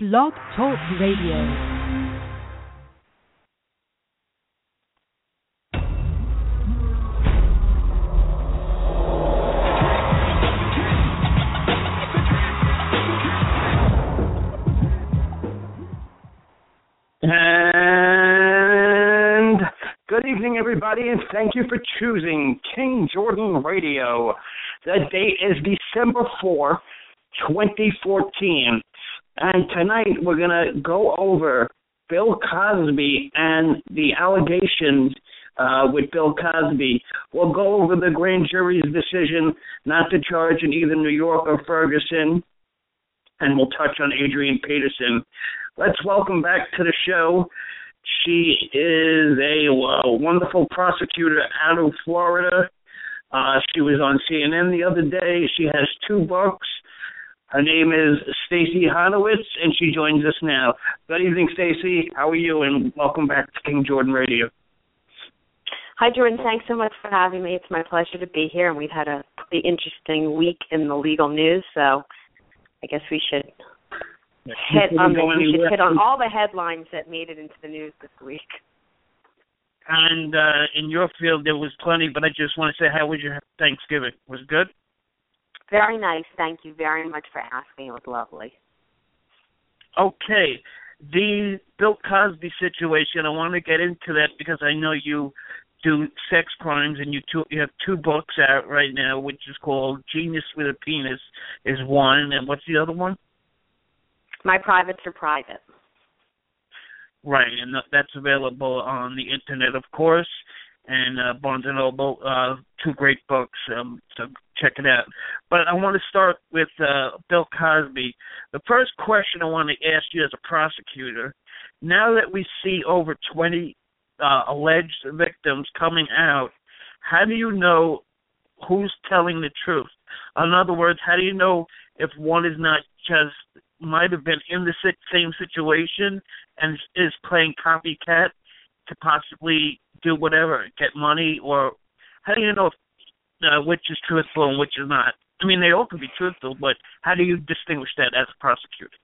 Blog Talk Radio. And good evening, everybody, and thank you for choosing King Jordan Radio. The date is December 4, 2014. And tonight we're going to go over Bill Cosby and the allegations uh, with Bill Cosby. We'll go over the grand jury's decision not to charge in either New York or Ferguson, and we'll touch on Adrian Peterson. Let's welcome back to the show. She is a uh, wonderful prosecutor out of Florida. Uh, she was on CNN the other day. She has two books. Her name is Stacy Honowitz, and she joins us now. Good evening, Stacy. How are you? And welcome back to King Jordan Radio. Hi, Jordan. Thanks so much for having me. It's my pleasure to be here, and we've had a pretty interesting week in the legal news. So, I guess we should hit on the, we should hit on all the headlines that made it into the news this week. And uh, in your field, there was plenty, but I just want to say, how was your Thanksgiving? Was it good? Very nice. Thank you very much for asking. It was lovely. Okay. The Bill Cosby situation, I want to get into that because I know you do sex crimes and you two, you have two books out right now which is called Genius with a Penis is one and what's the other one? My privates are private. Right, and that's available on the internet of course and uh, Barnes and Noble. Uh, two great books, um, so check it out. But I want to start with uh, Bill Cosby. The first question I want to ask you as a prosecutor: Now that we see over 20 uh, alleged victims coming out, how do you know who's telling the truth? In other words, how do you know if one is not just might have been in the same situation and is playing copycat to possibly do whatever, get money, or how do you know if, uh, which is truthful and which is not? I mean, they all can be truthful, but how do you distinguish that as a prosecutor?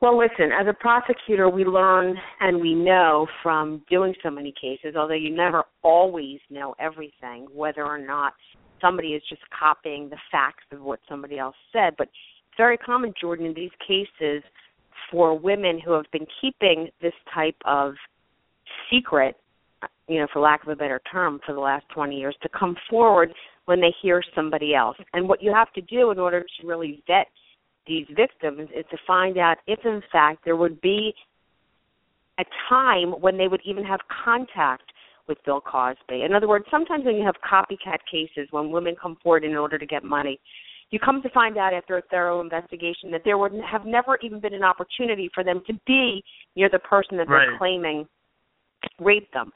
Well, listen, as a prosecutor, we learn and we know from doing so many cases, although you never always know everything, whether or not somebody is just copying the facts of what somebody else said. But it's very common, Jordan, in these cases for women who have been keeping this type of secret you know, for lack of a better term, for the last 20 years, to come forward when they hear somebody else. And what you have to do in order to really vet these victims is to find out if, in fact, there would be a time when they would even have contact with Bill Cosby. In other words, sometimes when you have copycat cases, when women come forward in order to get money, you come to find out after a thorough investigation that there would have never even been an opportunity for them to be near the person that right. they're claiming raped them.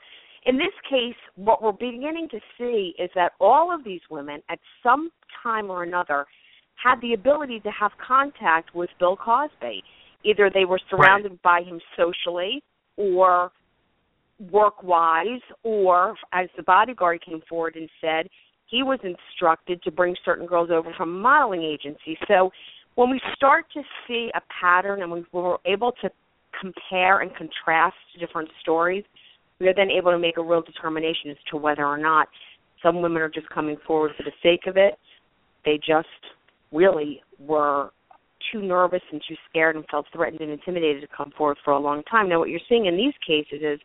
In this case, what we're beginning to see is that all of these women, at some time or another, had the ability to have contact with Bill Cosby. Either they were surrounded right. by him socially or work wise, or as the bodyguard came forward and said, he was instructed to bring certain girls over from a modeling agency. So when we start to see a pattern and we were able to compare and contrast different stories, we are then able to make a real determination as to whether or not some women are just coming forward for the sake of it. They just really were too nervous and too scared and felt threatened and intimidated to come forward for a long time. Now, what you're seeing in these cases is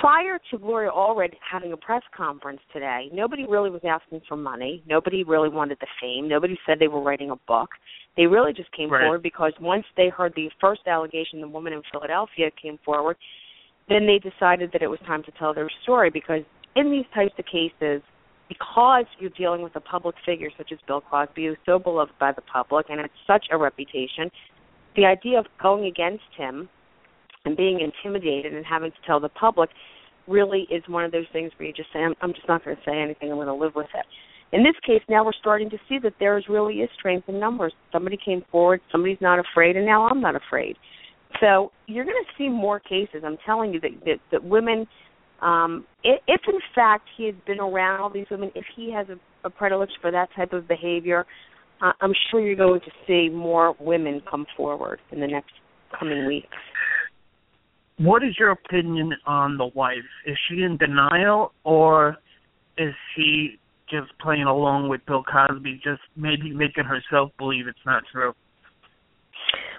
prior to Gloria Allred having a press conference today, nobody really was asking for money. Nobody really wanted the fame. Nobody said they were writing a book. They really just came right. forward because once they heard the first allegation, the woman in Philadelphia came forward, then they decided that it was time to tell their story because in these types of cases, because you're dealing with a public figure such as Bill Cosby, who's so beloved by the public and has such a reputation, the idea of going against him and being intimidated and having to tell the public really is one of those things where you just say, I'm, I'm just not going to say anything, I'm going to live with it. In this case, now we're starting to see that there is really is strength in numbers. Somebody came forward, somebody's not afraid, and now I'm not afraid. So you're going to see more cases. I'm telling you that that, that women, um, if, in fact he has been around all these women, if he has a, a predilection for that type of behavior, I- I'm sure you're going to see more women come forward in the next coming weeks. What is your opinion on the wife? Is she in denial, or is she just playing along with Bill Cosby, just maybe making herself believe it's not true?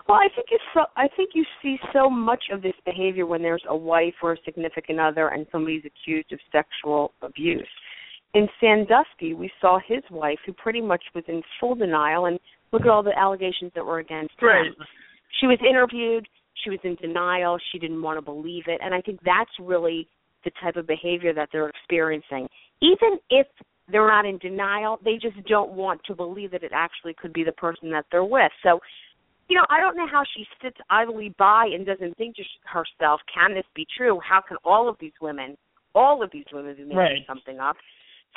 Well, I think it's so, I think you see so much of this behavior when there's a wife or a significant other and somebody's accused of sexual abuse. In Sandusky, we saw his wife, who pretty much was in full denial, and look at all the allegations that were against right. She was interviewed. She was in denial. She didn't want to believe it, and I think that's really the type of behavior that they're experiencing. Even if they're not in denial, they just don't want to believe that it actually could be the person that they're with. So you know, I don't know how she sits idly by and doesn't think to herself, can this be true? How can all of these women, all of these women be making right. something up?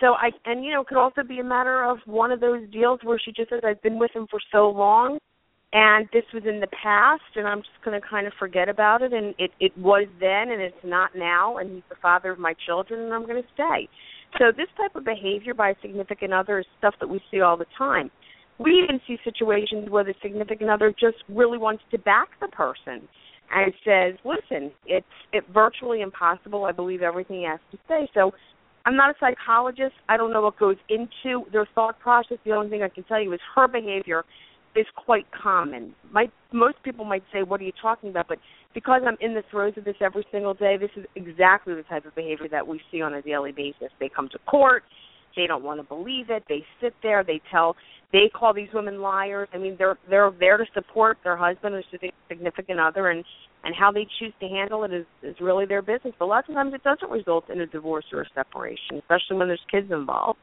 So I, and you know, it could also be a matter of one of those deals where she just says, I've been with him for so long, and this was in the past, and I'm just going to kind of forget about it, and it it was then, and it's not now, and he's the father of my children, and I'm going to stay. So this type of behavior by a significant other is stuff that we see all the time we even see situations where the significant other just really wants to back the person and says, "Listen, it's it virtually impossible. I believe everything he has to say." So, I'm not a psychologist. I don't know what goes into their thought process. The only thing I can tell you is her behavior is quite common. My, most people might say, "What are you talking about?" But because I'm in the throes of this every single day, this is exactly the type of behavior that we see on a daily basis. They come to court they don't want to believe it. They sit there. They tell. They call these women liars. I mean, they're they're there to support their husband or significant other, and and how they choose to handle it is is really their business. But lots of times it doesn't result in a divorce or a separation, especially when there's kids involved.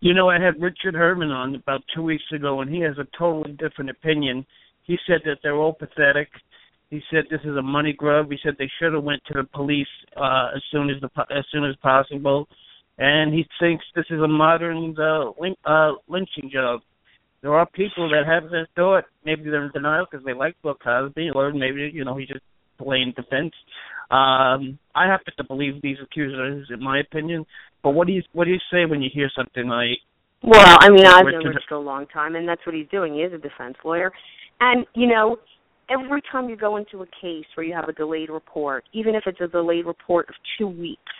You know, I had Richard Herman on about two weeks ago, and he has a totally different opinion. He said that they're all pathetic. He said this is a money grub. He said they should have went to the police uh, as soon as the as soon as possible and he thinks this is a modern uh, lyn- uh, lynching job. There are people that have this thought. Maybe they're in denial because they like Bill Cosby, or maybe you know he's just playing defense. Um, I happen to believe these accusers, in my opinion. But what do you what do you say when you hear something like? Well, I mean, I've known Rich for a long time, and that's what he's doing. He is a defense lawyer, and you know, every time you go into a case where you have a delayed report, even if it's a delayed report of two weeks,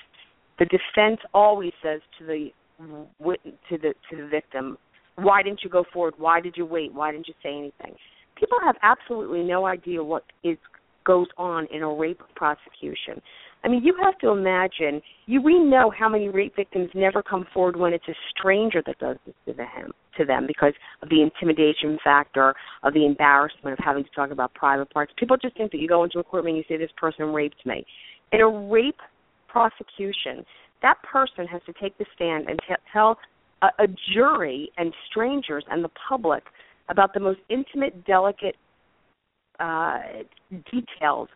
the defense always says to the to the to the victim, "Why didn't you go forward? Why did you wait? Why didn't you say anything?" People have absolutely no idea what is goes on in a rape prosecution. I mean, you have to imagine. You we know how many rape victims never come forward when it's a stranger that does this to them to them because of the intimidation factor, of the embarrassment of having to talk about private parts. People just think that you go into a courtroom and you say this person raped me. In a rape prosecution, that person has to take the stand and t- tell a, a jury and strangers and the public about the most intimate, delicate uh, details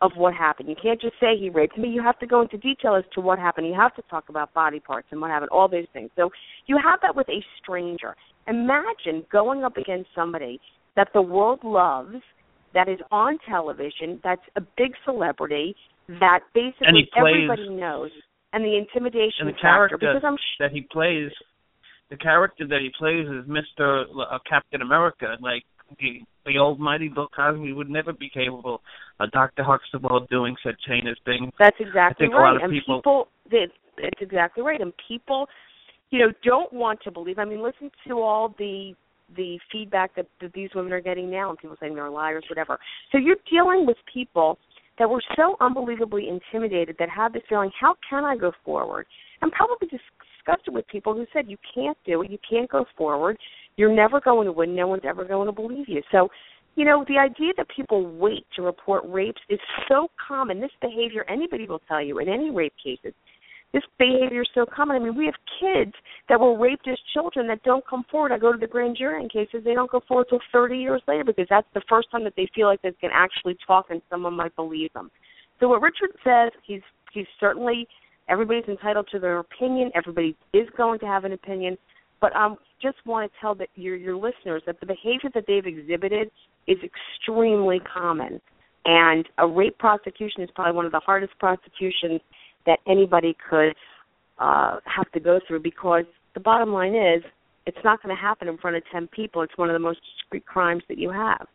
of what happened. You can't just say he raped me. You have to go into detail as to what happened. You have to talk about body parts and what happened, all those things. So you have that with a stranger. Imagine going up against somebody that the world loves, that is on television, that's a big celebrity, that basically plays, everybody knows, and the intimidation and the factor. character because I'm sh- that he plays, the character that he plays is Mister uh, Captain America. Like the, the almighty Bill Cosby would never be capable, uh, Doctor Huxtable, doing such heinous things. That's exactly right. and people, people, they, it's exactly right. And people, you know, don't want to believe. I mean, listen to all the the feedback that, that these women are getting now, and people saying they're liars, whatever. So you're dealing with people that were so unbelievably intimidated that had this feeling, how can I go forward? And probably discussed it with people who said, you can't do it, you can't go forward, you're never going to win, no one's ever going to believe you. So, you know, the idea that people wait to report rapes is so common. This behavior, anybody will tell you in any rape cases, this behavior is so common. I mean, we have kids that were raped as children that don't come forward. I go to the grand jury in cases they don't go forward until 30 years later because that's the first time that they feel like they can actually talk and someone might believe them. So what Richard says, he's he's certainly everybody's entitled to their opinion. Everybody is going to have an opinion, but I um, just want to tell that your your listeners that the behavior that they've exhibited is extremely common. And a rape prosecution is probably one of the hardest prosecutions that anybody could uh, have to go through because the bottom line is It's not going to happen in front of 10 people. It's one of the most discreet crimes that you have.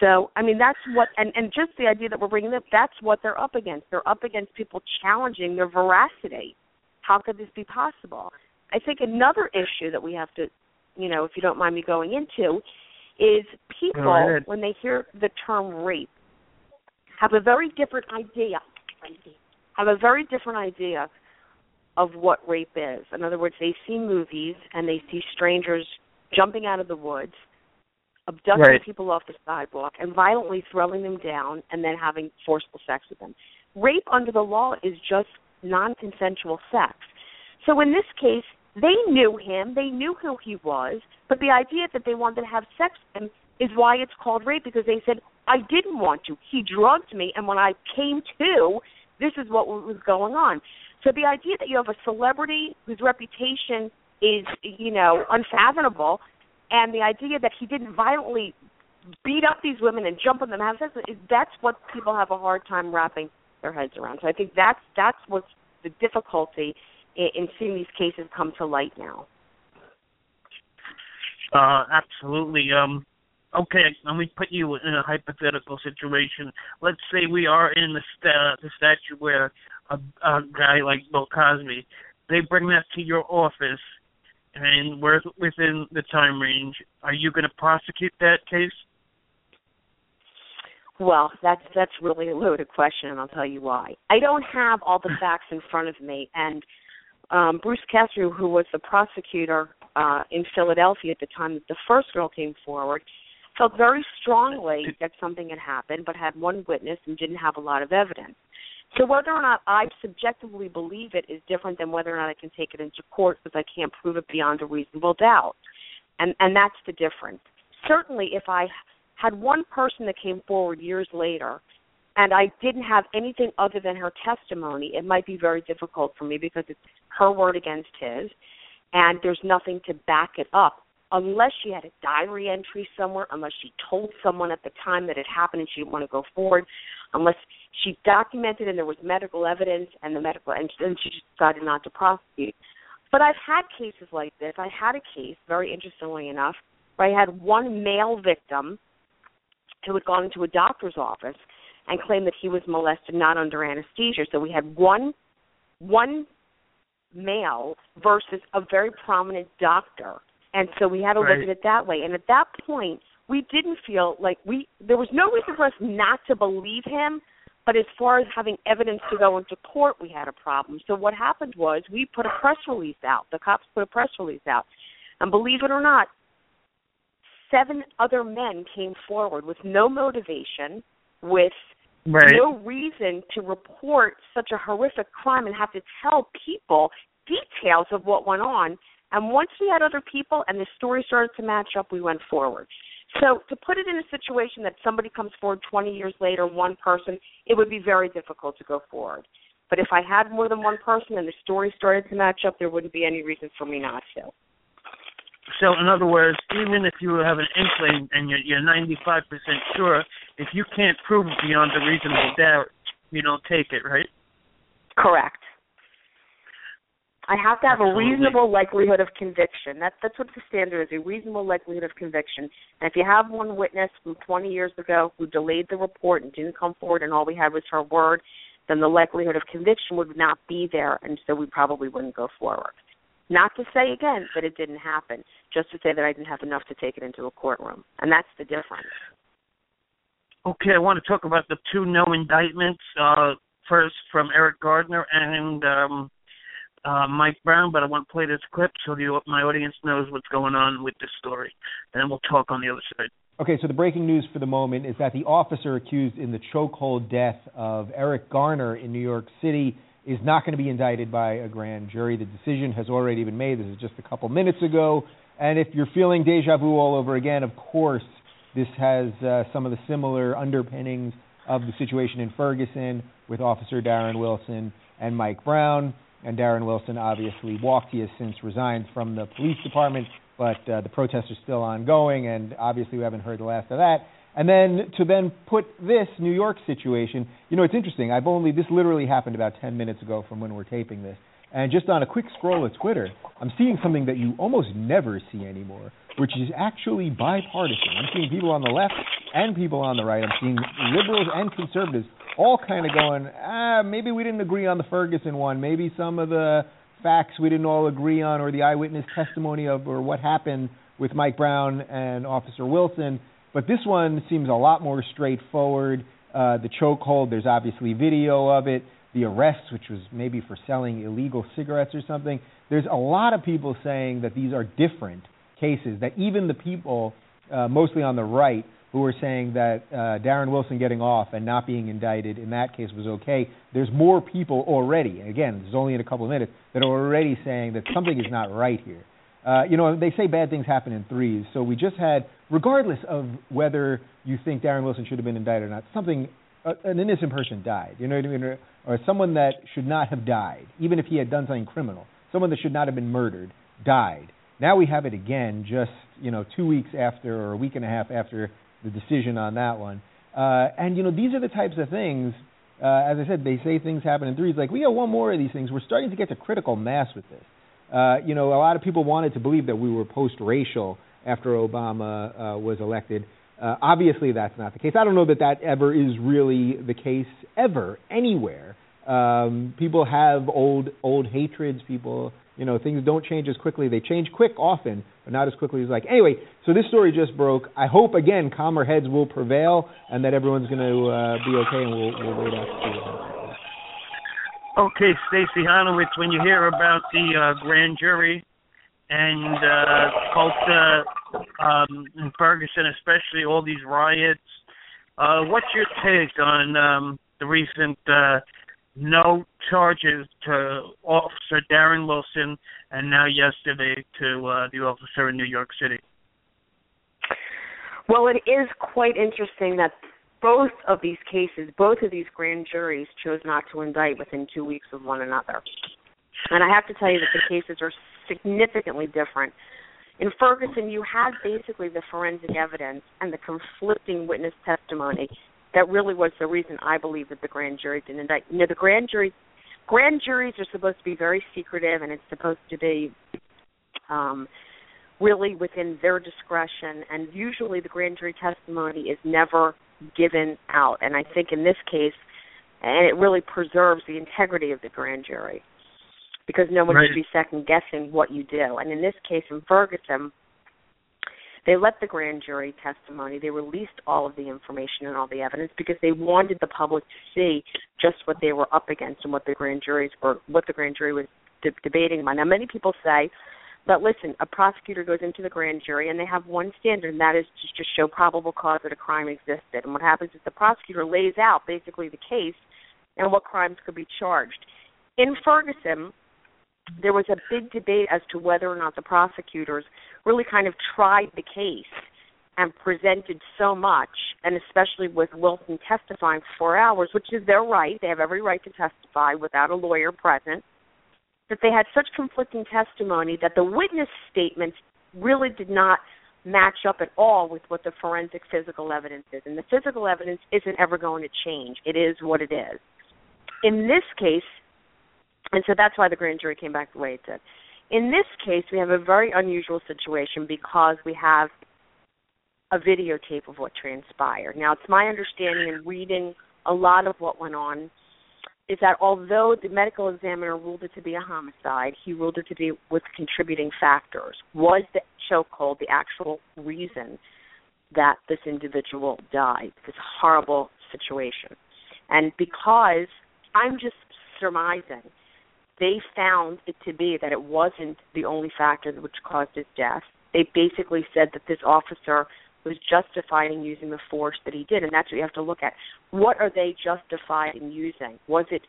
So, I mean, that's what, and, and just the idea that we're bringing up, that's what they're up against. They're up against people challenging their veracity. How could this be possible? I think another issue that we have to, you know, if you don't mind me going into, is people, when they hear the term rape, have a very different idea, have a very different idea of what rape is. In other words, they see movies and they see strangers jumping out of the woods abducting right. people off the sidewalk and violently throwing them down and then having forceful sex with them. Rape under the law is just non consensual sex. So in this case, they knew him, they knew who he was, but the idea that they wanted to have sex with him is why it's called rape because they said, I didn't want to. He drugged me, and when I came to, this is what was going on. So the idea that you have a celebrity whose reputation is, you know, unfathomable and the idea that he didn't violently beat up these women and jump on them have sex, that's what people have a hard time wrapping their heads around. So I think that's that's what's the difficulty in, in seeing these cases come to light now. Uh, absolutely. Um, okay, let me put you in a hypothetical situation. Let's say we are in the st- the statute where a, a guy like Bill Cosby, they bring that to your office and we're within the time range. Are you going to prosecute that case? Well, that's that's really a loaded question, and I'll tell you why. I don't have all the facts in front of me, and um, Bruce Cassidy, who was the prosecutor uh, in Philadelphia at the time that the first girl came forward, felt very strongly that something had happened, but had one witness and didn't have a lot of evidence. So whether or not I subjectively believe it is different than whether or not I can take it into court because I can't prove it beyond a reasonable doubt. And and that's the difference. Certainly if I had one person that came forward years later and I didn't have anything other than her testimony, it might be very difficult for me because it's her word against his and there's nothing to back it up unless she had a diary entry somewhere, unless she told someone at the time that it happened and she didn't want to go forward, unless she documented and there was medical evidence and the medical and, she decided not to prosecute. But I've had cases like this. I had a case, very interestingly enough, where I had one male victim who had gone into a doctor's office and claimed that he was molested not under anesthesia. So we had one one male versus a very prominent doctor. And so we had to right. look at it that way. And at that point, we didn't feel like we there was no reason for us not to believe him but as far as having evidence to go into court, we had a problem. So what happened was we put a press release out. The cops put a press release out. And believe it or not, seven other men came forward with no motivation, with right. no reason to report such a horrific crime and have to tell people details of what went on. And once we had other people and the story started to match up, we went forward. So to put it in a situation that somebody comes forward 20 years later, one person, it would be very difficult to go forward. But if I had more than one person and the story started to match up, there wouldn't be any reason for me not to. So, in other words, even if you have an inkling and you're, you're 95% sure, if you can't prove it beyond a reasonable doubt, you don't take it, right? Correct. I have to have Absolutely. a reasonable likelihood of conviction. That's that's what the standard is, a reasonable likelihood of conviction. And if you have one witness from 20 years ago who delayed the report and didn't come forward and all we had was her word, then the likelihood of conviction would not be there and so we probably wouldn't go forward. Not to say again that it didn't happen, just to say that I didn't have enough to take it into a courtroom. And that's the difference. Okay, I want to talk about the two no indictments. Uh, first from Eric Gardner and um, uh, Mike Brown, but I want to play this clip so the, my audience knows what's going on with this story, and then we'll talk on the other side. Okay, so the breaking news for the moment is that the officer accused in the chokehold death of Eric Garner in New York City is not going to be indicted by a grand jury. The decision has already been made. This is just a couple minutes ago. And if you're feeling deja vu all over again, of course, this has uh, some of the similar underpinnings of the situation in Ferguson with Officer Darren Wilson and Mike Brown and Darren Wilson obviously walked. He has since resigned from the police department, but uh, the protests are still ongoing, and obviously we haven't heard the last of that. And then to then put this New York situation, you know, it's interesting. I've only this literally happened about 10 minutes ago from when we're taping this, And just on a quick scroll of Twitter, I'm seeing something that you almost never see anymore, which is actually bipartisan. I'm seeing people on the left and people on the right. I'm seeing liberals and conservatives all kind of going, ah, maybe we didn't agree on the Ferguson one. Maybe some of the facts we didn't all agree on, or the eyewitness testimony of, or what happened with Mike Brown and Officer Wilson. But this one seems a lot more straightforward. Uh, the chokehold, there's obviously video of it. The arrest, which was maybe for selling illegal cigarettes or something. There's a lot of people saying that these are different cases, that even the people, uh, mostly on the right, who are saying that uh, Darren Wilson getting off and not being indicted in that case was okay. There's more people already, and again, this is only in a couple of minutes, that are already saying that something is not right here. Uh, you know, they say bad things happen in threes. So we just had, regardless of whether you think Darren Wilson should have been indicted or not, something, uh, an innocent person died. You know what I mean? Or, or someone that should not have died, even if he had done something criminal. Someone that should not have been murdered died. Now we have it again, just you know, two weeks after or a week and a half after the decision on that one. Uh, and you know, these are the types of things. Uh, as I said, they say things happen in threes. Like we got one more of these things. We're starting to get to critical mass with this. Uh, you know, a lot of people wanted to believe that we were post-racial after Obama uh, was elected. Uh, obviously, that's not the case. I don't know that that ever is really the case ever anywhere. Um, people have old old hatreds. People, you know, things don't change as quickly. They change quick often, but not as quickly as like. Anyway, so this story just broke. I hope again calmer heads will prevail and that everyone's going to uh, be okay, and we'll, we'll wait out. Okay, Stacy Honowitz, when you hear about the uh, grand jury and uh, Tulsa um, in Ferguson, especially all these riots, uh, what's your take on um, the recent uh, no charges to Officer Darren Wilson and now yesterday to uh, the officer in New York City? Well, it is quite interesting that both of these cases, both of these grand juries chose not to indict within two weeks of one another. And I have to tell you that the cases are significantly different. In Ferguson, you had basically the forensic evidence and the conflicting witness testimony that really was the reason I believe that the grand jury didn't indict. You know, the grand jury, grand juries are supposed to be very secretive, and it's supposed to be um, really within their discretion. And usually, the grand jury testimony is never given out. And I think in this case, and it really preserves the integrity of the grand jury because no one right. should be second guessing what you do. And in this case, in Ferguson, they let the grand jury testimony. They released all of the information and all the evidence because they wanted the public to see just what they were up against and what the grand juries or what the grand jury was de- debating on. Now, many people say but listen, a prosecutor goes into the grand jury and they have one standard, and that is to just show probable cause that a crime existed. And what happens is the prosecutor lays out basically the case and what crimes could be charged. In Ferguson, there was a big debate as to whether or not the prosecutors really kind of tried the case and presented so much, and especially with Wilson testifying for four hours, which is their right. They have every right to testify without a lawyer present that they had such conflicting testimony that the witness statements really did not match up at all with what the forensic physical evidence is. And the physical evidence isn't ever going to change. It is what it is. In this case, and so that's why the grand jury came back the way it did. In this case, we have a very unusual situation because we have a videotape of what transpired. Now, it's my understanding and reading a lot of what went on is that although the medical examiner ruled it to be a homicide, he ruled it to be with contributing factors. Was the chokehold the actual reason that this individual died? This horrible situation. And because I'm just surmising, they found it to be that it wasn't the only factor which caused his death. They basically said that this officer was justified in using the force that he did, and that's what you have to look at. What are they justified in using? Was it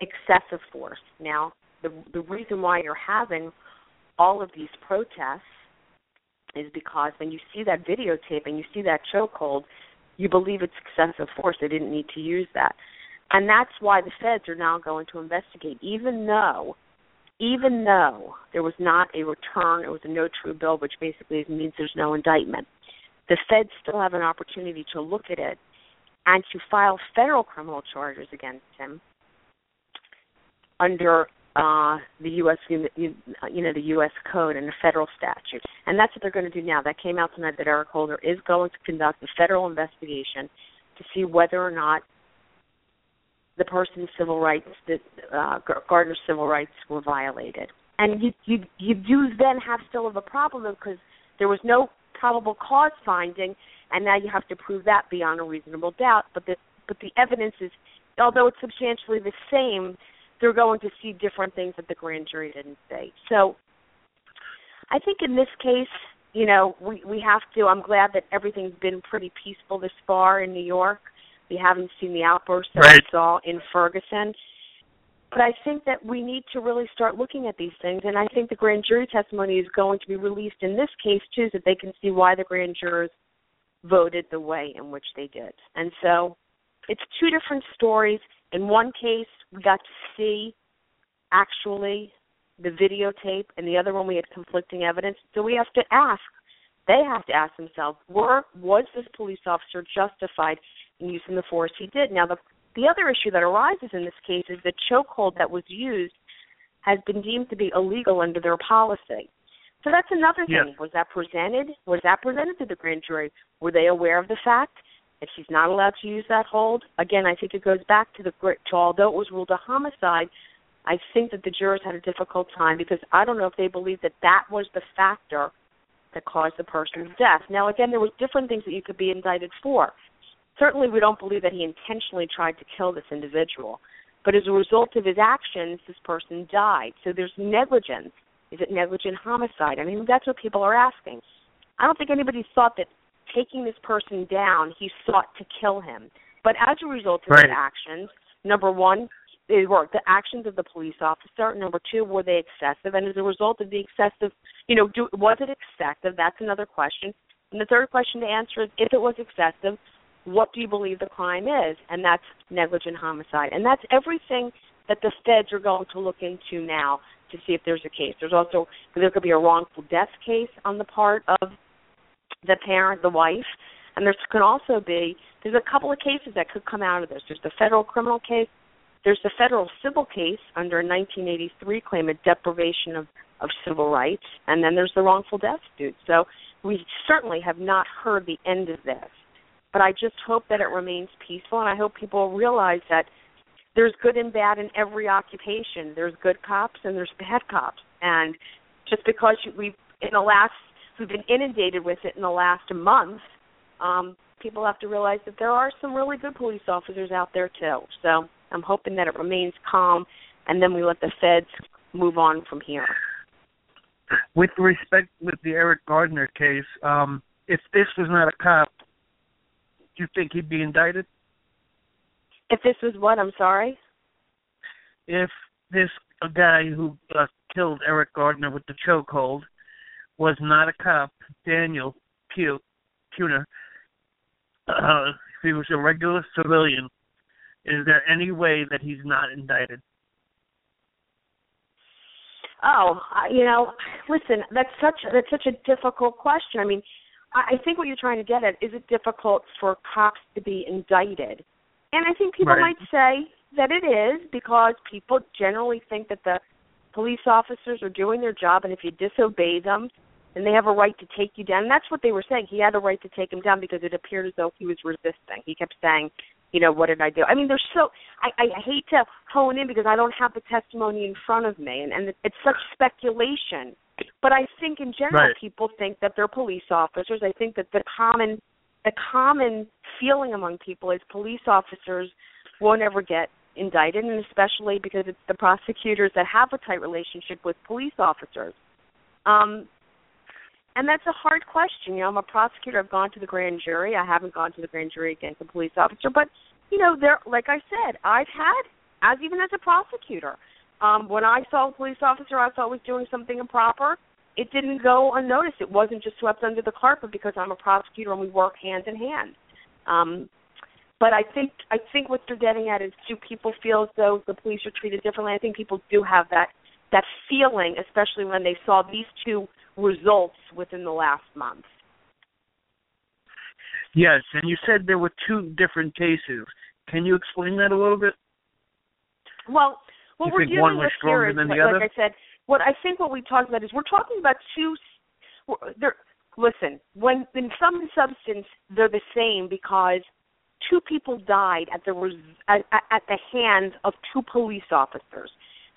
excessive force? Now, the the reason why you're having all of these protests is because when you see that videotape and you see that chokehold, you believe it's excessive force. They didn't need to use that, and that's why the feds are now going to investigate, even though. Even though there was not a return, it was a no true bill, which basically means there's no indictment the feds still have an opportunity to look at it and to file federal criminal charges against him under uh, the U.S. you know the U.S. Code and the federal statute, and that's what they're going to do now. That came out tonight that Eric Holder is going to conduct a federal investigation to see whether or not the person's civil rights, that uh, Gardner's civil rights, were violated. And you you you do then have still of a problem because there was no probable cause finding, and now you have to prove that beyond a reasonable doubt. But the but the evidence is, although it's substantially the same, they're going to see different things that the grand jury didn't see. So, I think in this case, you know, we we have to. I'm glad that everything's been pretty peaceful this far in New York. We haven't seen the outbursts that right. we saw in Ferguson. But I think that we need to really start looking at these things, and I think the grand jury testimony is going to be released in this case too, so that they can see why the grand jurors voted the way in which they did. And so, it's two different stories. In one case, we got to see actually the videotape, and the other one we had conflicting evidence. So we have to ask. They have to ask themselves: Were was this police officer justified in using the force he did? Now, the the other issue that arises in this case is the chokehold that was used has been deemed to be illegal under their policy. So that's another thing. Yes. Was that presented? Was that presented to the grand jury? Were they aware of the fact that she's not allowed to use that hold? Again, I think it goes back to the to although it was ruled a homicide, I think that the jurors had a difficult time because I don't know if they believed that that was the factor that caused the person's death. Now, again, there was different things that you could be indicted for. Certainly, we don't believe that he intentionally tried to kill this individual, but as a result of his actions, this person died. So there's negligence. Is it negligent homicide? I mean, that's what people are asking. I don't think anybody thought that taking this person down, he sought to kill him. But as a result of right. his actions, number one, they were the actions of the police officer. Number two, were they excessive? And as a result of the excessive, you know, do, was it excessive? That's another question. And the third question to answer is, if it was excessive, what do you believe the crime is? And that's negligent homicide. And that's everything that the feds are going to look into now to see if there's a case. There's also there could be a wrongful death case on the part of the parent, the wife, and there can also be there's a couple of cases that could come out of this. There's the federal criminal case, there's the federal civil case under a 1983 claim of deprivation of of civil rights, and then there's the wrongful death suit. So we certainly have not heard the end of this, but I just hope that it remains peaceful, and I hope people realize that there's good and bad in every occupation. There's good cops and there's bad cops, and just because we've in the last we've been inundated with it in the last month, um, people have to realize that there are some really good police officers out there too. So I'm hoping that it remains calm, and then we let the feds move on from here. With respect with the Eric Gardner case, um, if this was not a cop, do you think he'd be indicted? If this was what? I'm sorry. If this a guy who uh, killed Eric Gardner with the chokehold was not a cop, Daniel Pugh, Puner, uh, if he was a regular civilian, is there any way that he's not indicted? Oh, you know, listen, that's such that's such a difficult question. I mean, I think what you're trying to get at is it difficult for cops to be indicted? And I think people Right. might say that it is because people generally think that the police officers are doing their job and if you disobey them, then they have a right to take you down. And that's what they were saying. He had a right to take him down because it appeared as though he was resisting. He kept saying, you know, what did I do? I mean, there's so I, I hate to hone in because I don't have the testimony in front of me, and, and it's such speculation. But I think in general, Right. people think that they're police officers. I think that the common the common feeling among people is police officers won't ever get indicted, and especially because it's the prosecutors that have a tight relationship with police officers. Um, and that's a hard question. You know, I'm a prosecutor. I've gone to the grand jury. I haven't gone to the grand jury against a police officer, but you know, there, like I said, I've had, as even as a prosecutor, um, when I saw a police officer I thought was doing something improper, it didn't go unnoticed. It wasn't just swept under the carpet because I'm a prosecutor and we work hand in hand. Um, but I think I think what they're getting at is do people feel as though the police are treated differently? I think people do have that that feeling, especially when they saw these two results within the last month. Yes, and you said there were two different cases. Can you explain that a little bit? Well, What you we're think dealing one was with stronger here is, than the like, other? like I said, what I think what we talked about is we're talking about two. There, listen, when in some substance they're the same because two people died at the res- at, at the hands of two police officers.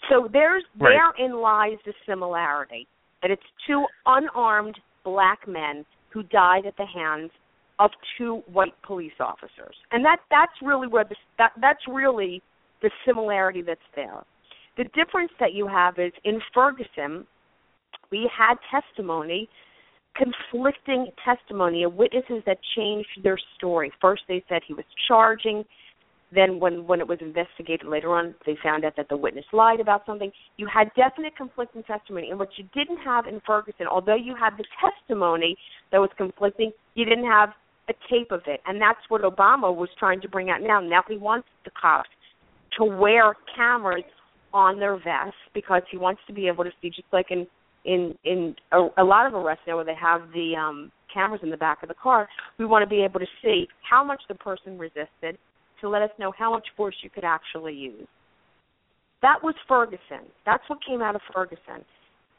So there's Right. therein lies the similarity, and it's two unarmed black men who died at the hands of two white police officers, and that that's really where the that that's really the similarity that's there. The difference that you have is in Ferguson, we had testimony, conflicting testimony of witnesses that changed their story. First, they said he was charging. Then, when when it was investigated later on, they found out that the witness lied about something. You had definite conflicting testimony, and what you didn't have in Ferguson, although you had the testimony that was conflicting, you didn't have a tape of it, and that's what Obama was trying to bring out now. Now he wants the cops to wear cameras on their vests because he wants to be able to see, just like in in in a, a lot of arrests now where they have the um cameras in the back of the car. We want to be able to see how much the person resisted to let us know how much force you could actually use. That was Ferguson. That's what came out of Ferguson.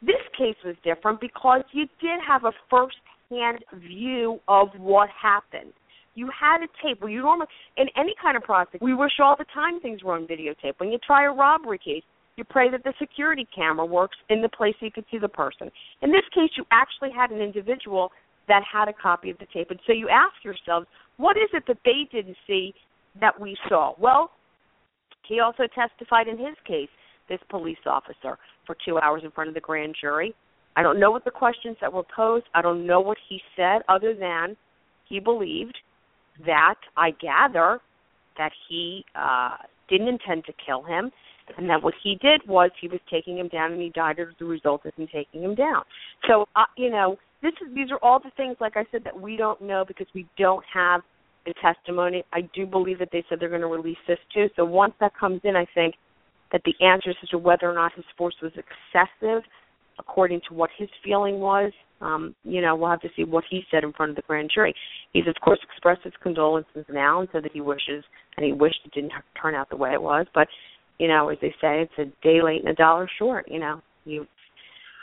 This case was different because you did have a first-hand view of what happened. You had a tape. Well, you normally in any kind of process, we wish all the time things were on videotape. When you try a robbery case, you pray that the security camera works in the place so you could see the person. In this case, you actually had an individual that had a copy of the tape, and so you ask yourselves, what is it that they didn't see that we saw? Well, he also testified in his case, this police officer, for two hours in front of the grand jury. I don't know what the questions that were posed. I don't know what he said, other than he believed that I gather that he uh didn't intend to kill him and that what he did was he was taking him down and he died as a result of him taking him down. So uh, you know, this is these are all the things like I said that we don't know because we don't have the testimony. I do believe that they said they're going to release this too. So once that comes in, I think that the answers as to whether or not his force was excessive according to what his feeling was. Um, you know, we'll have to see what he said in front of the grand jury. He's of course expressed his condolences now and said that he wishes and he wished it didn't turn out the way it was. But you know, as they say, it's a day late and a dollar short. You know, you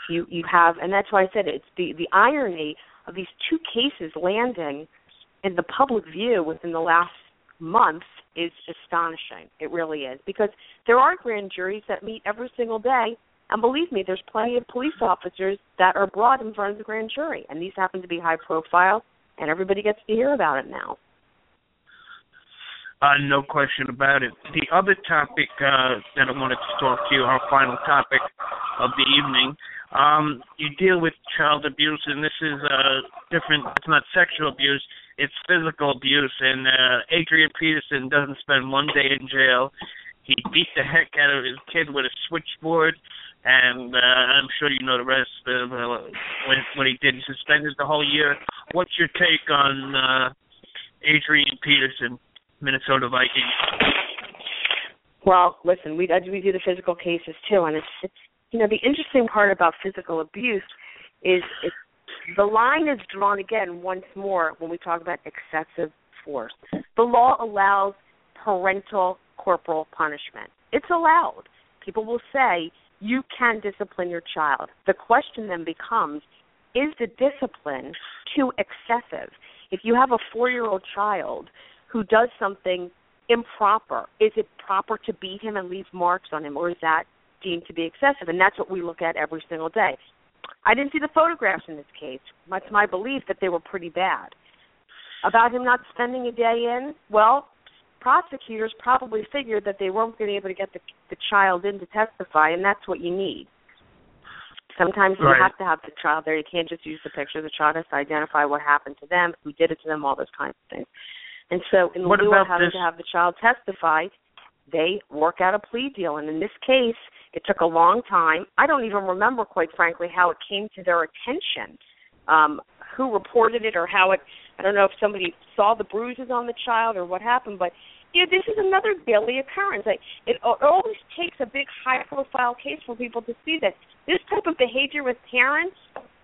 you you have, and that's why I said it's the the irony of these two cases landing in the public view within the last month is astonishing. It really is because there are grand juries that meet every single day, and believe me, there's plenty of police officers that are brought in front of the grand jury, and these happen to be high profile, and everybody gets to hear about it now. Uh, no question about it. The other topic uh, that I wanted to talk to you, our final topic of the evening, um, you deal with child abuse, and this is uh, different. It's not sexual abuse; it's physical abuse. And uh, Adrian Peterson doesn't spend one day in jail. He beat the heck out of his kid with a switchboard, and uh, I'm sure you know the rest of uh, what, what he did. He suspended the whole year. What's your take on uh, Adrian Peterson? Minnesota Vikings. Well, listen, we we do the physical cases too, and it's, it's you know the interesting part about physical abuse is it's the line is drawn again once more when we talk about excessive force. The law allows parental corporal punishment. It's allowed. People will say you can discipline your child. The question then becomes is the discipline too excessive? If you have a four year old child who does something improper, is it proper to beat him and leave marks on him, or is that deemed to be excessive? And that's what we look at every single day. I didn't see the photographs in this case. It's my belief that they were pretty bad. About him not spending a day in, well, prosecutors probably figured that they weren't going to be able to get the, the child in to testify, and that's what you need. Sometimes you Right. have to have the child there. You can't just use the picture. The child has to identify what happened to them, who did it to them, all those kinds of things. And so, in What lieu of having this- to have the child testify, they work out a plea deal. And in this case, it took a long time. I don't even remember, quite frankly, how it came to their attention, um, who reported it, or how it. I don't know if somebody saw the bruises on the child or what happened, but you know, this is another daily occurrence. Like, it, it always takes a big, high-profile case for people to see that this type of behavior with parents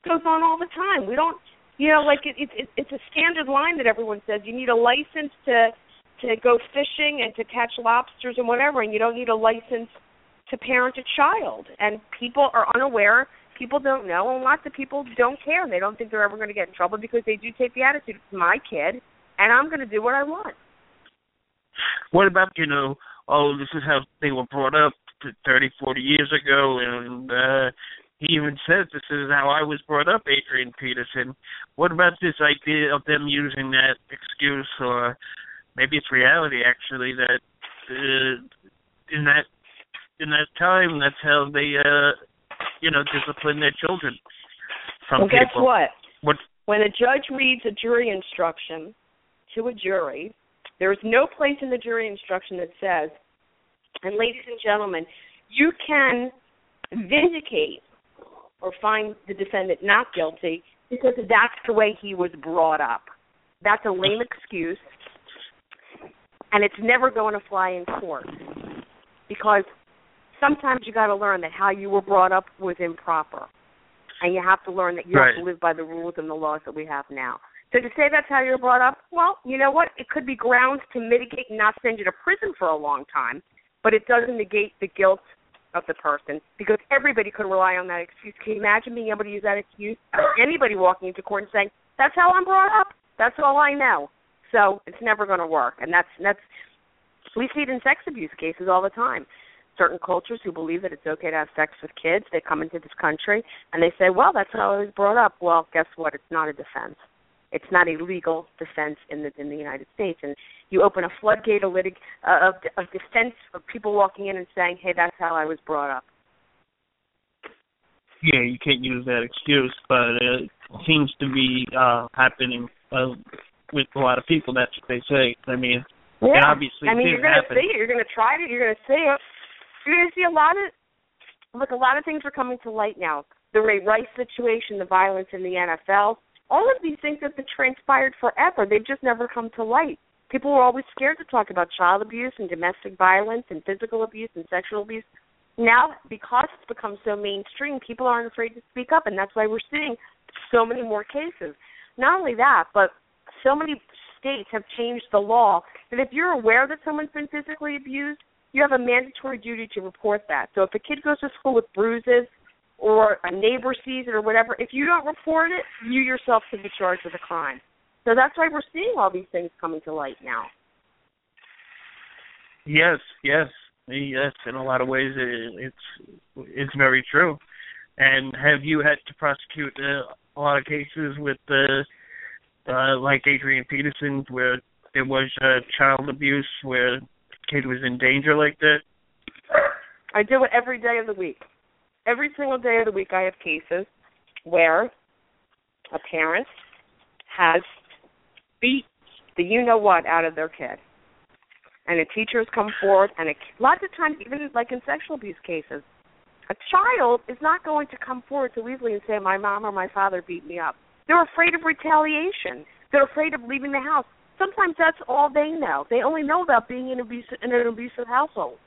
goes on all the time. We don't you know like it, it, it's a standard line that everyone says you need a license to to go fishing and to catch lobsters and whatever and you don't need a license to parent a child, and people are unaware. People don't know, and lots of people don't care. They don't think they're ever going to get in trouble because they do take the attitude, "It's my kid, and I'm going to do what I want." What about you know? Oh, this is how they were brought up 30, 40 years ago, and uh, he even says this is how I was brought up, Adrian Peterson. What about this idea of them using that excuse, or maybe it's reality actually that uh, in that in that time that's how they uh you know discipline their children. Some well, guess what? What? When a judge reads a jury instruction to a jury, there is no place in the jury instruction that says, and ladies and gentlemen, you can vindicate or find the defendant not guilty because that's the way he was brought up. That's a lame excuse, and it's never going to fly in court because sometimes you got to learn that how you were brought up was improper, and you have to learn that you right. have to live by the rules and the laws that we have now. So to say that's how you're brought up, well, you know what? It could be grounds to mitigate and not send you to prison for a long time, but it doesn't negate the guilt of the person because everybody could rely on that excuse. Can you imagine being able to use that excuse? Anybody walking into court and saying, "That's how I'm brought up. That's all I know." So it's never going to work, and that's that's we see it in sex abuse cases all the time. Certain cultures who believe that it's okay to have sex with kids, they come into this country and they say, "Well, that's how I was brought up." Well, guess what? It's not a defense. It's not a legal defense in the in the United States, and you open a floodgate of, litig- uh, of, of defense of people walking in and saying, "Hey, that's how I was brought up." Yeah, you can't use that excuse, but it seems to be uh happening uh, with a lot of people. That's what they say. I mean, yeah. and obviously, I mean, you're going to see it. You're going to try it. You're going to see it. You're going to see a lot of look. A lot of things are coming to light now. The Ray Rice situation, the violence in the NFL. All of these things have been transpired forever. They've just never come to light. People were always scared to talk about child abuse and domestic violence and physical abuse and sexual abuse. Now, because it's become so mainstream, people aren't afraid to speak up, and that's why we're seeing so many more cases. Not only that, but so many states have changed the law that if you're aware that someone's been physically abused, you have a mandatory duty to report that. So if a kid goes to school with bruises or a neighbor sees it or whatever, if you don't report it, you yourself could be charged with a crime. So that's why we're seeing all these things coming to light now. Yes, yes, yes. In a lot of ways, it, it's it's very true. And have you had to prosecute uh, a lot of cases with uh, uh, like Adrian Peterson, where there was uh, child abuse, where the kid was in danger like that? I do it every day of the week. Every single day of the week, I have cases where a parent has beat the you know what out of their kid. And a teacher has come forward, and a, lots of times, even like in sexual abuse cases, a child is not going to come forward so easily and say, My mom or my father beat me up. They're afraid of retaliation. They're afraid of leaving the house. Sometimes that's all they know. They only know about being in, abuse, in an abusive household.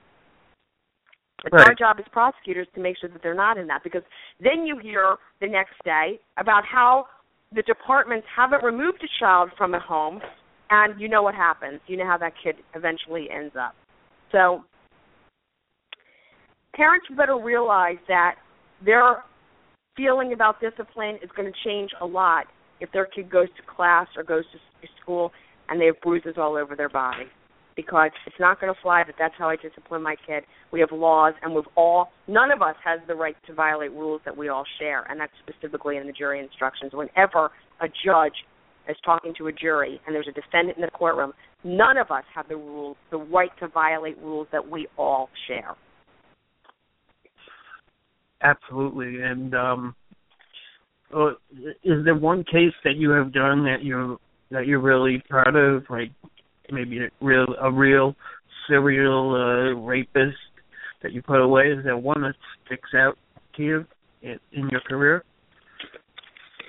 It's Right. our job as prosecutors to make sure that they're not in that because then you hear the next day about how the departments haven't removed a child from a home and you know what happens. You know how that kid eventually ends up. So parents better realize that their feeling about discipline is going to change a lot if their kid goes to class or goes to school and they have bruises all over their body because it's not going to fly that that's how I discipline my kid. We have laws and we've all none of us has the right to violate rules that we all share and that's specifically in the jury instructions. Whenever a judge is talking to a jury and there's a defendant in the courtroom, none of us have the rules the right to violate rules that we all share. Absolutely. And um uh, is there one case that you have done that you're that you're really proud of, like maybe a real a real serial uh, rapist that you put away? Is there one that sticks out to you in, in your career?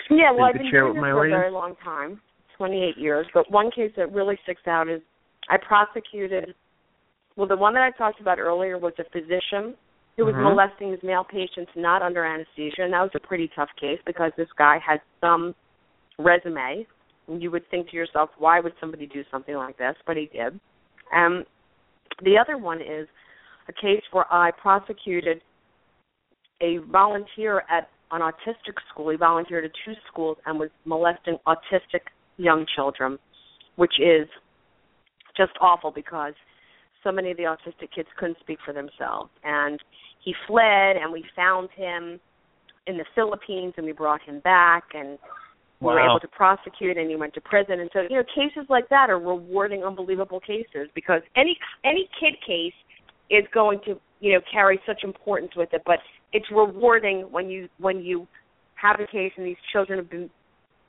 Yeah, well, I've been doing this for a very long time, 28 years. But one case that really sticks out is I prosecuted. Well, the one that I talked about earlier was a physician who was Mhm. molesting his male patients not under anesthesia, and that was a pretty tough case because this guy had some resume. You would think to yourself, why would somebody do something like this? But he did. Um, the other one is a case where I prosecuted a volunteer at an autistic school. He volunteered at two schools and was molesting autistic young children, which is just awful because so many of the autistic kids couldn't speak for themselves. And he fled, and we found him in the Philippines, and we brought him back, and Wow. were able to prosecute, and he went to prison. And so, you know, cases like that are rewarding, unbelievable cases because any any kid case is going to, you know, carry such importance with it. But it's rewarding when you when you have a case and these children have been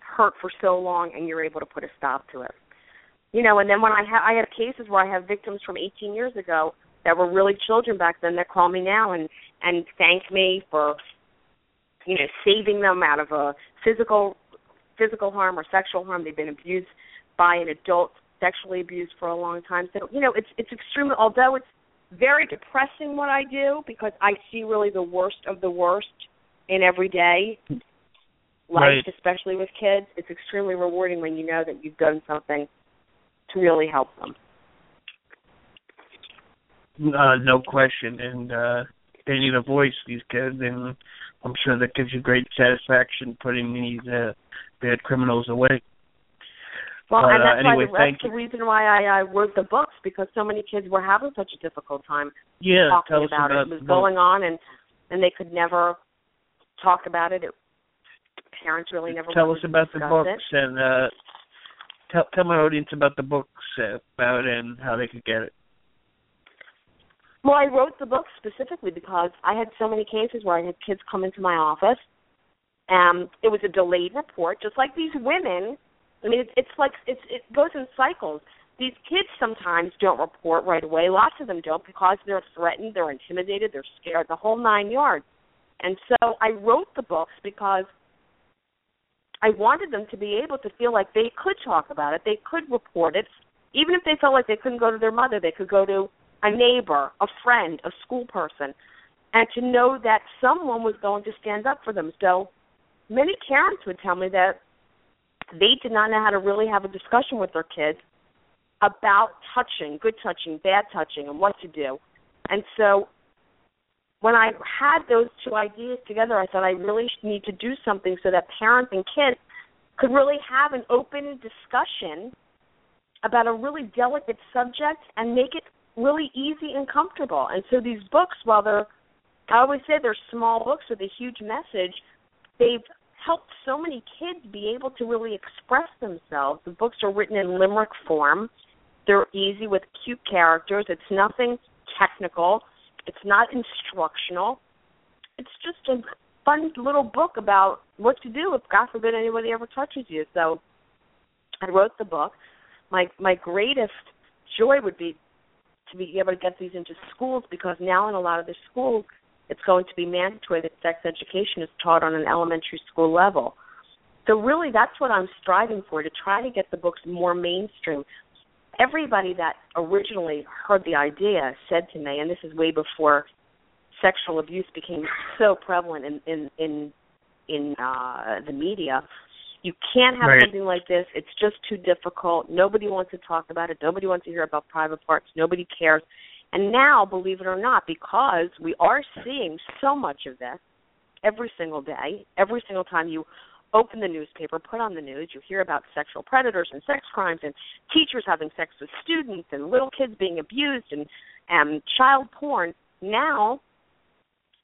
hurt for so long, and you're able to put a stop to it you know and then when i have i have cases where i have victims from 18 years ago that were really children back then that call me now and and thank me for you know saving them out of a physical physical harm or sexual harm they've been abused by an adult sexually abused for a long time so you know it's it's extremely although it's very depressing what i do because i see really the worst of the worst in everyday life Right. especially with kids it's extremely rewarding when you know that you've done something to really help them. Uh, no question, and uh, they need a voice. These kids, and I'm sure that gives you great satisfaction putting these uh, bad criminals away. Well, But, and uh, that's anyway, why thank that's the reason why I, I wrote the books because so many kids were having such a difficult time Yeah, talking about, about it. It was the going on, and and they could never talk about it. it parents really never tell us to about the books it. and uh, tell tell my audience about the books uh, about it and how they could get it. Well, I wrote the book specifically because I had so many cases where I had kids come into my office. Um, it was a delayed report, just like these women. I mean, it's, it's like it's, it goes in cycles. These kids sometimes don't report right away. Lots of them don't because they're threatened, they're intimidated, they're scared, the whole nine yards. And so I wrote the books because I wanted them to be able to feel like they could talk about it, they could report it, even if they felt like they couldn't go to their mother, they could go to a neighbor, a friend, a school person, and to know that someone was going to stand up for them. So many parents would tell me that they did not know how to really have a discussion with their kids about touching, good touching, bad touching, and what to do. And so when I had those two ideas together, I thought I really need to do something so that parents and kids could really have an open discussion about a really delicate subject and make it really easy and comfortable. And so these books, while they're, I always say they're small books with a huge message, they've helped so many kids be able to really express themselves. The books are written in limerick form. They're easy with cute characters. It's nothing technical. It's not instructional. It's just a fun little book about what to do if God forbid anybody ever touches you. So I wrote the book. My my greatest joy would be to be able to get these into schools because now in a lot of the schools it's going to be mandatory that sex education is taught on an elementary school level. So really that's what I'm striving for to try to get the books more mainstream. Everybody that originally heard the idea said to me, and this is way before sexual abuse became so prevalent in in in, in uh the media, you can't have Right. something like this. It's just too difficult. Nobody wants to talk about it. Nobody wants to hear about private parts. Nobody cares. And now, believe it or not, because we are seeing so much of this every single day, every single time you open the newspaper, put on the news, you hear about sexual predators and sex crimes and teachers having sex with students and little kids being abused and and child porn. Now,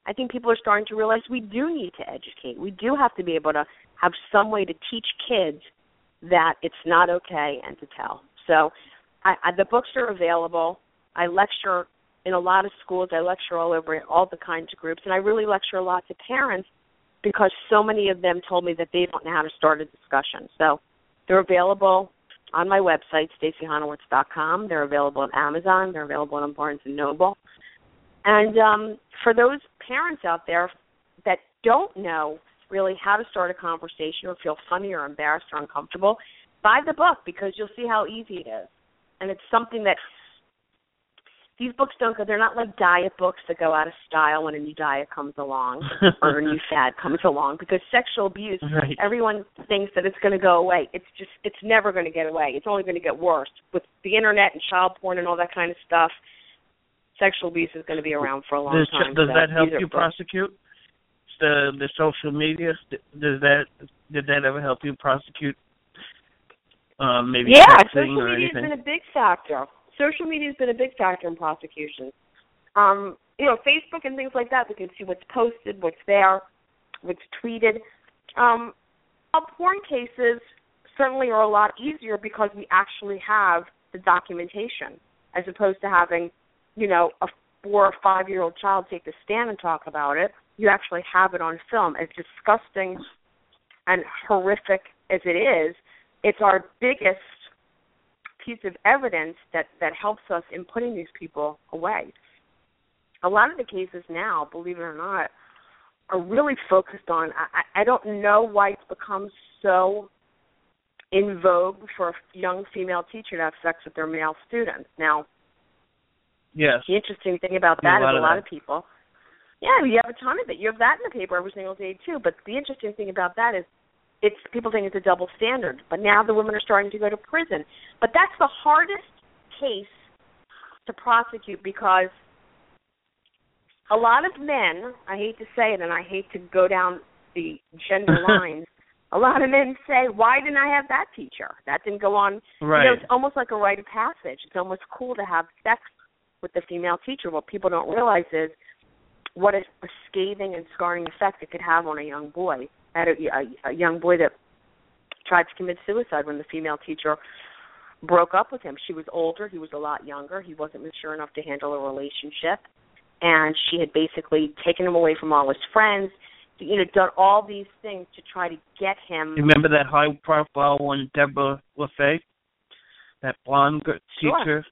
I think people are starting to realize we do need to educate. We do have to be able to have some way to teach kids that it's not okay and to tell. So, I, I, the books are available. I lecture in a lot of schools. I lecture all over all the kinds of groups, and I really lecture a lot to parents because so many of them told me that they don't know how to start a discussion. So, they're available on my website, StacyHonowitz.com. They're available on Amazon. They're available on Barnes and Noble. And um, for those parents out there that don't know really how to start a conversation or feel funny or embarrassed or uncomfortable, buy the book because you'll see how easy it is. And it's something that these books don't go they're not like diet books that go out of style when a new diet comes along or a new fad comes along because sexual abuse Right. everyone thinks that it's going to go away it's just it's never going to get away it's only going to get worse with the internet and child porn and all that kind of stuff sexual abuse is going to be around for a long does, time. Does so that help you books. prosecute the the social media? Does that did that ever help you prosecute? Um, maybe Yeah, social media has been a big factor. Social media has been a big factor in prosecutions. Um, you know, Facebook and things like that, we can see what's posted, what's there, what's tweeted. Um, porn cases certainly are a lot easier because we actually have the documentation, as opposed to having, you know, a four or five year old child take the stand and talk about it. You actually have it on film. As disgusting and horrific as it is, it's our biggest piece of evidence that that helps us in putting these people away. A lot of the cases now, believe it or not, are really focused on. I, I don't know why it's become so in vogue for a young female teacher to have sex with their male students. Now, Yes. the interesting thing about that a is a of lot that. of people. Yeah, you have a ton of it. You have that in the paper every single day too. But the interesting thing about that is, it's people think it's a double standard. But now the women are starting to go to prison. But that's the hardest case to prosecute because a lot of men. I hate to say it, and I hate to go down the gender lines. A lot of men say, "Why didn't I have that teacher? That didn't go on Right. you know, it's almost like a rite of passage. It's almost cool to have sex with the female teacher. What people don't realize is what a, a scathing and scarring effect it could have on a young boy. I had a, a, a young boy that tried to commit suicide when the female teacher broke up with him. She was older, he was a lot younger, he wasn't mature enough to handle a relationship, and she had basically taken him away from all his friends. You know, done all these things to try to get him. You remember that high profile one, Deborah Lafave? That blonde g- Sure. teacher?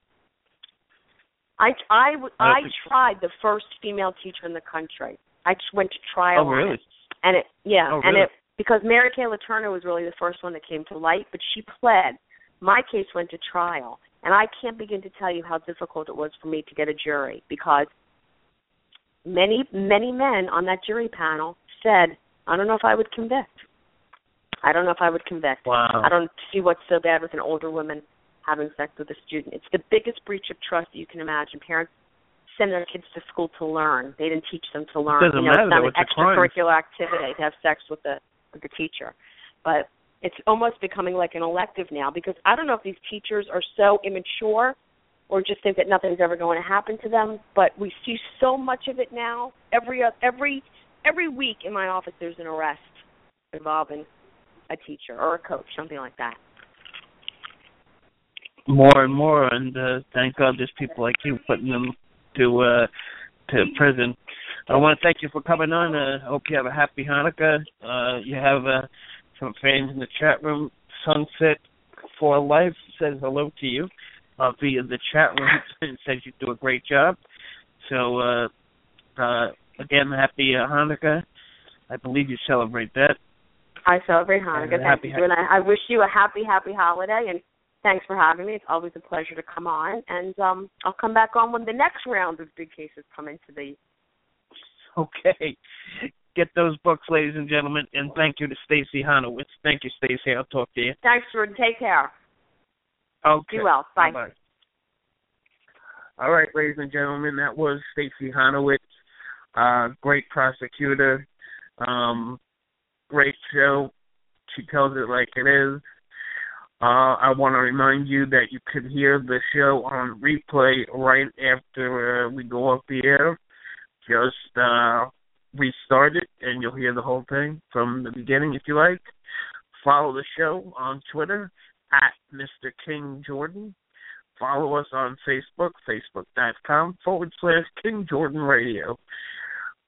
I, don't I tried the first female teacher in the country. I just went to trial Oh, really? it, and it yeah, Oh, and it because Mary Kay Letourneau was really the first one that came to light, but she pled. My case went to trial, and I can't begin to tell you how difficult it was for me to get a jury because many many men on that jury panel said, "I don't know if I would convict. I don't know if I would convict. Wow. I don't see what's so bad with an older woman having sex with a student. It's the biggest breach of trust you can imagine. Parents send their kids to school to learn. They didn't teach them to learn. doesn't you know, matter, it's not though. an extracurricular activity to have sex with the with the teacher. But it's almost becoming like an elective now because I don't know if these teachers are so immature or just think that nothing's ever going to happen to them. But we see so much of it now. Every every every week in my office, there's an arrest involving a teacher or a coach, something like that. more and more and uh thank God there's people like you putting them to uh to prison. I want to thank you for coming on. Uh, I hope you have a happy Hanukkah. Uh you have uh some fans in the chat room. Sunset for Life says hello to you uh via the chat room and says you do a great job. So uh uh again happy uh, Hanukkah. I believe you celebrate that. I celebrate Hanukkah. Thank happy you, and I, I wish you a happy, happy holiday. And thanks for having me. It's always a pleasure to come on. And um, I'll come back on when the next round of big cases come into the. Okay. Get those books, ladies and gentlemen, and thank you to Stacy Honowitz. Thank you, Stacy. I'll talk to you. Thanks, Jordan. Take care. Okay. Be well. Bye. Bye-bye. All right, ladies and gentlemen, that was Stacy Honowitz, uh, great prosecutor, um, great show. She tells it like it is. Uh, I want to remind you that you can hear the show on replay right after uh, we go off the air. Just uh, restart it, and you'll hear the whole thing from the beginning if you like. Follow the show on Twitter at Mr. King Jordan. Follow us on Facebook, facebook.com forward slash King Jordan Radio.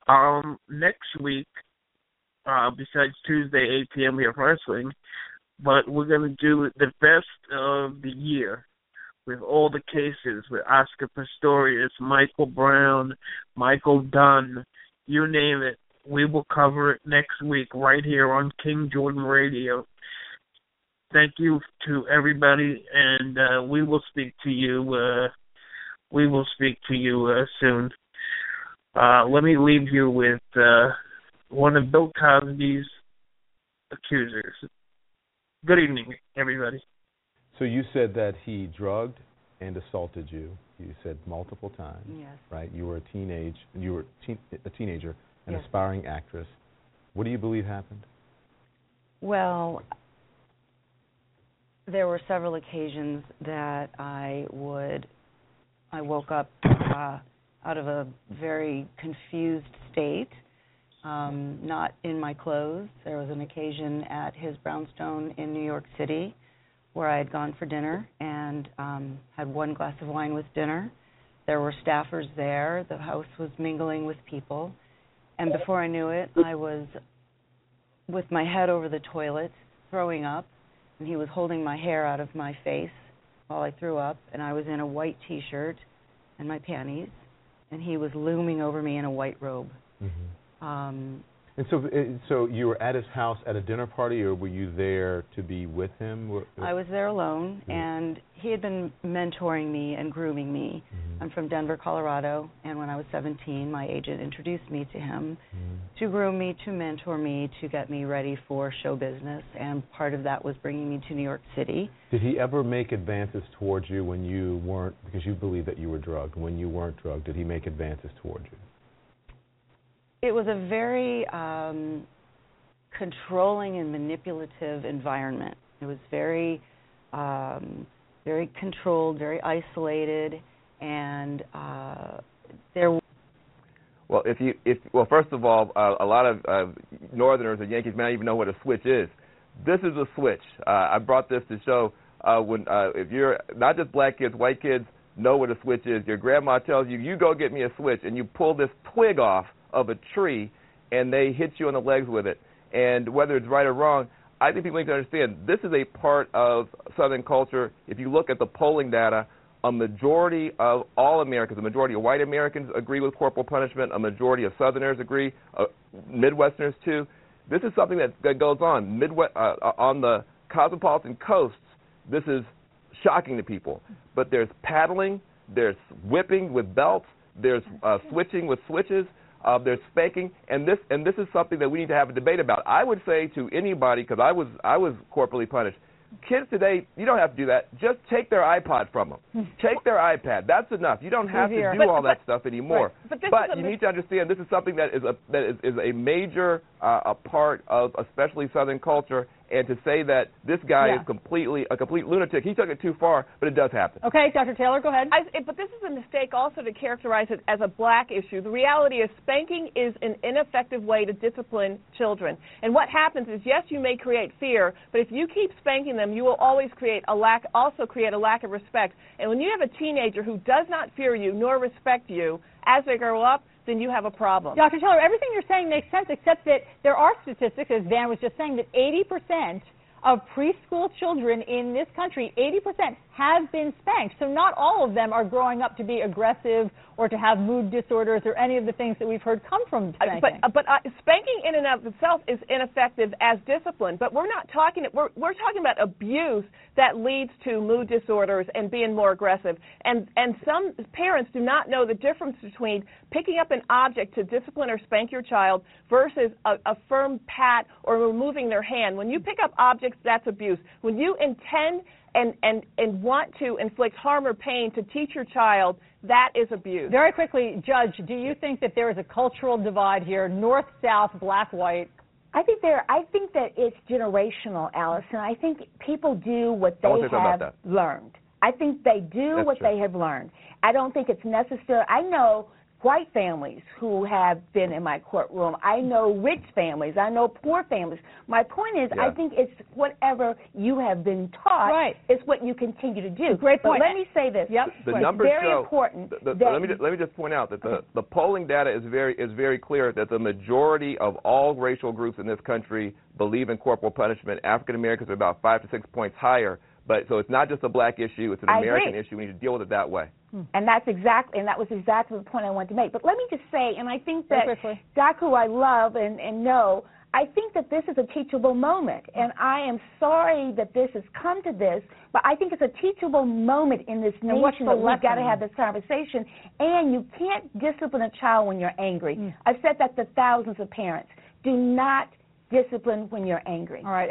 Um, next week, uh, besides Tuesday, 8 p.m., we have wrestling, but we're going to do the best of the year with all the cases with Oscar Pistorius, Michael Brown, Michael Dunn, you name it. We will cover it next week right here on King Jordan Radio. Thank you to everybody, and uh, we will speak to you. Uh, we will speak to you uh, soon. Uh, let me leave you with uh, one of Bill Cosby's accusers. Good evening, everybody. So you said that he drugged and assaulted you. You said multiple times. Yes. Right. You were a teenage. You were teen, a teenager, an Yes. aspiring actress. What do you believe happened? Well, there were several occasions that I would, I woke up uh, out of a very confused state, um, not in my clothes. There was an occasion at his brownstone in New York City where I had gone for dinner and um, had one glass of wine with dinner. There were staffers there. The house was mingling with people. And before I knew it, I was with my head over the toilet, throwing up, and he was holding my hair out of my face while I threw up, and I was in a white T-shirt and my panties, and he was looming over me in a white robe. Mm-hmm. Um, And so, uh, so you were at his house at a dinner party, or were you there to be with him? I was there alone, Mhm. and he had been mentoring me and grooming me. Mhm. I'm from Denver, Colorado, and when I was 17, my agent introduced me to him Mhm. to groom me, to mentor me, to get me ready for show business, and part of that was bringing me to New York City. Did he ever make advances towards you when you weren't, because you believe that you were drugged, when you weren't drugged? Did he make advances towards you? It was a very um, controlling and manipulative environment. It was very, um, very controlled, very isolated, and uh, there. Well, if you if well, first of all, uh, a lot of uh, Northerners and Yankees may not even know what a switch is. This is a switch. Uh, I brought this to show uh, when uh, if you're not just black kids, white kids know what a switch is. Your grandma tells you, "You go get me a switch," and you pull this twig off of a tree, and they hit you on the legs with it. And whether it's right or wrong, I think people need to understand this is a part of Southern culture. If you look at the polling data, a majority of all Americans, a majority of white Americans agree with corporal punishment. A majority of Southerners agree, uh, Midwesterners too. This is something that, that goes on Midwest uh, on the cosmopolitan coasts. This is shocking to people. But there's paddling, there's whipping with belts, there's uh, switching with switches. Uh, there's spanking, and this and this is something that we need to have a debate about. I would say to anybody, because I was I was corporally punished. Kids today, you don't have to do that. Just take their iPod from them. take their iPad. That's enough. You don't have to do But- all that stuff anymore. Right. But a you need to understand this is something that is a that is, is a major uh, a part of especially Southern culture. And to say that this guy Yeah. is completely a complete lunatic, he took it too far, but it does happen. Okay, Dr. Taylor, go ahead. I, but this is a mistake also to characterize it as a black issue. The reality is spanking is an ineffective way to discipline children. And what happens is, yes, you may create fear, but if you keep spanking them, you will always create a lack, also create a lack of respect. And when you have a teenager who does not fear you nor respect you as they grow up, then you have a problem. Dr. Taylor, everything you're saying makes sense, except that there are statistics, as Van was just saying, that 80% of preschool children in this country, 80% have been spanked. So not all of them are growing up to be aggressive or to have mood disorders or any of the things that we've heard come from spanking. But but uh, spanking in and of itself is ineffective as discipline. But we're not talking we're we're talking about abuse that leads to mood disorders and being more aggressive. And and some parents do not know the difference between picking up an object to discipline or spank your child versus a, a firm pat or removing their hand. When you pick up objects, that's abuse. When you intend and, and, and want to inflict harm or pain to teach your child, that is abuse. Very quickly, Judge, do you think that there is a cultural divide here, north, south, black, white? I think there. I think that it's generational, Allison. I think people do what they wanna say something have learned. I think they do That's what true. they have learned. I don't think it's necessary. I know white families who have been in my courtroom. I know rich families. I know poor families. My point is, I think it's whatever you have been taught Right. is what you continue to do. Great point. But let me say this. Yep. the It's numbers very show. important the- the- let me just, let me just point out that the, the polling data is very is very clear that the majority of all racial groups in this country believe in corporal punishment. African Americans are about five to six points higher. But so it's not just a black issue; it's an I American agree. issue. We need to deal with it that way. And that's exactly, and that was exactly the point I wanted to make. But let me just say, and I think that quickly. Doc, who I love and, and know, I think that this is a teachable moment. And I am sorry that this has come to this, but I think it's a teachable moment in this And nation that we've got to have this conversation. And you can't discipline a child when you're angry. Mm. I've said that to thousands of parents. Do not discipline when you're angry. All right.